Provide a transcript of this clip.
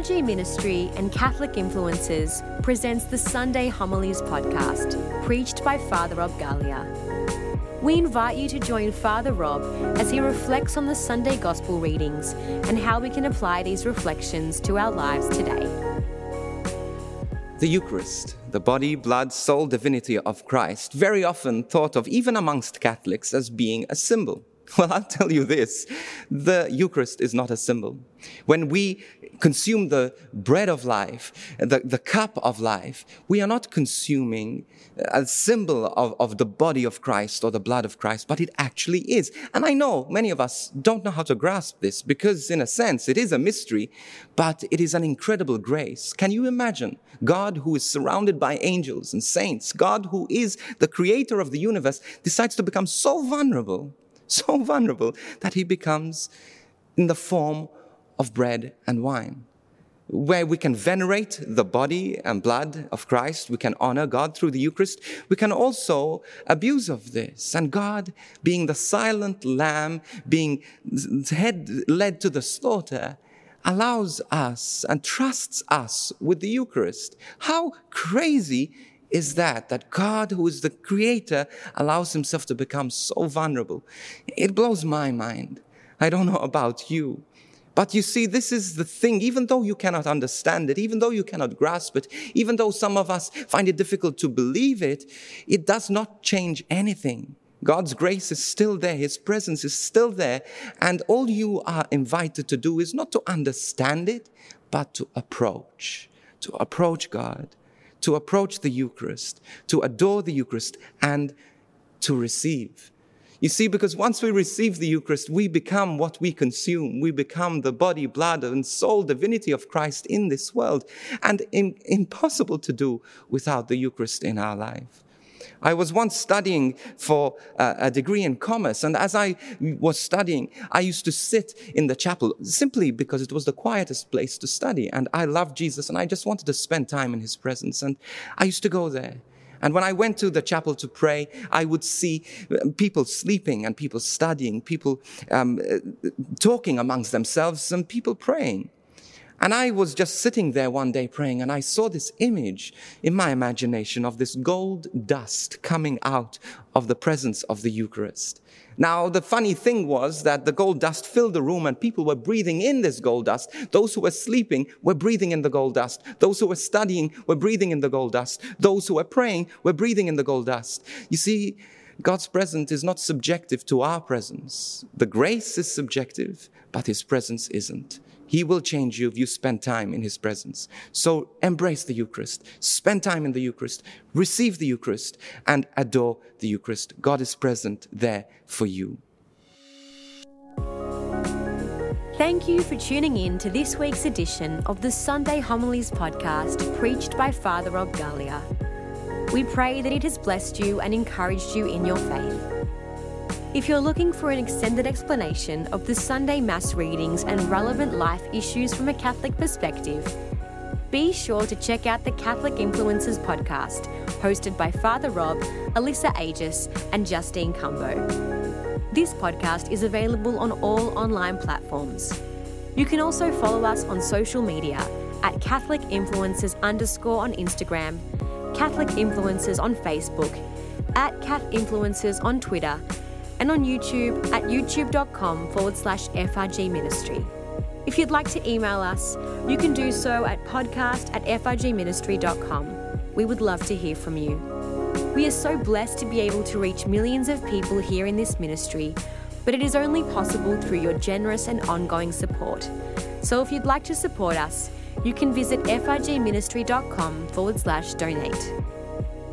FRG Ministry and Catholic Influencers presents the Sunday Homilies podcast, preached by Father Rob Galea. We invite you to join Father Rob as he reflects on the Sunday Gospel readings and how we can apply these reflections to our lives today. The Eucharist, the body, blood, soul, divinity of Christ, very often thought of, even amongst Catholics, as being a symbol. Well, I'll tell you this the Eucharist is not a symbol. When we consume the bread of life, the, the cup of life, we are not consuming a symbol of, of the body of Christ or the blood of Christ, but it actually is. And I know many of us don't know how to grasp this because, in a sense, it is a mystery, but it is an incredible grace. Can you imagine God, who is surrounded by angels and saints, God, who is the creator of the universe, decides to become so vulnerable? so vulnerable that he becomes in the form of bread and wine. Where we can venerate the body and blood of Christ, we can honor God through the Eucharist, we can also abuse of this. And God, being the silent lamb, being head led to the slaughter, allows us and trusts us with the Eucharist. How crazy is that, that God, who is the creator, allows himself to become so vulnerable. It blows my mind. I don't know about you. But you see, this is the thing, even though you cannot understand it, even though you cannot grasp it, even though some of us find it difficult to believe it, it does not change anything. God's grace is still there. His presence is still there. And all you are invited to do is not to understand it, but to approach, to approach God to approach the Eucharist, to adore the Eucharist, and to receive. You see, because once we receive the Eucharist, we become what we consume. We become the body, blood, and soul divinity of Christ in this world, and in, impossible to do without the Eucharist in our life. I was once studying for uh, a degree in commerce, and as I was studying, I used to sit in the chapel simply because it was the quietest place to study. And I loved Jesus, and I just wanted to spend time in his presence. And I used to go there. And when I went to the chapel to pray, I would see uh, people sleeping and people studying, people um, uh, talking amongst themselves, and people praying. And I was just sitting there one day praying, and I saw this image in my imagination of this gold dust coming out of the presence of the Eucharist. Now, the funny thing was that the gold dust filled the room and people were breathing in this gold dust. Those who were sleeping were breathing in the gold dust. Those who were studying were breathing in the gold dust. Those who were praying were breathing in the gold dust. You see, God's presence is not subjective to our presence. The grace is subjective, but His presence isn't. He will change you if you spend time in His presence. So embrace the Eucharist, spend time in the Eucharist, receive the Eucharist, and adore the Eucharist. God is present there for you. Thank you for tuning in to this week's edition of the Sunday Homilies podcast preached by Father Rob Galea. We pray that it has blessed you and encouraged you in your faith. If you're looking for an extended explanation of the Sunday Mass readings and relevant life issues from a Catholic perspective, be sure to check out the Catholic Influencers podcast, hosted by Father Rob, Alyssa Agius, and Justine Cumbo. This podcast is available on all online platforms. You can also follow us on social media at Catholic Influencers underscore on Instagram, Catholic Influencers on Facebook, at Cat Influencers on Twitter, and on YouTube at youtube.com forward slash FRG Ministry. If you'd like to email us, you can do so at podcast at frgministry.com. We would love to hear from you. We are so blessed to be able to reach millions of people here in this ministry, but it is only possible through your generous and ongoing support. So if you'd like to support us, you can visit frgministry.com forward slash donate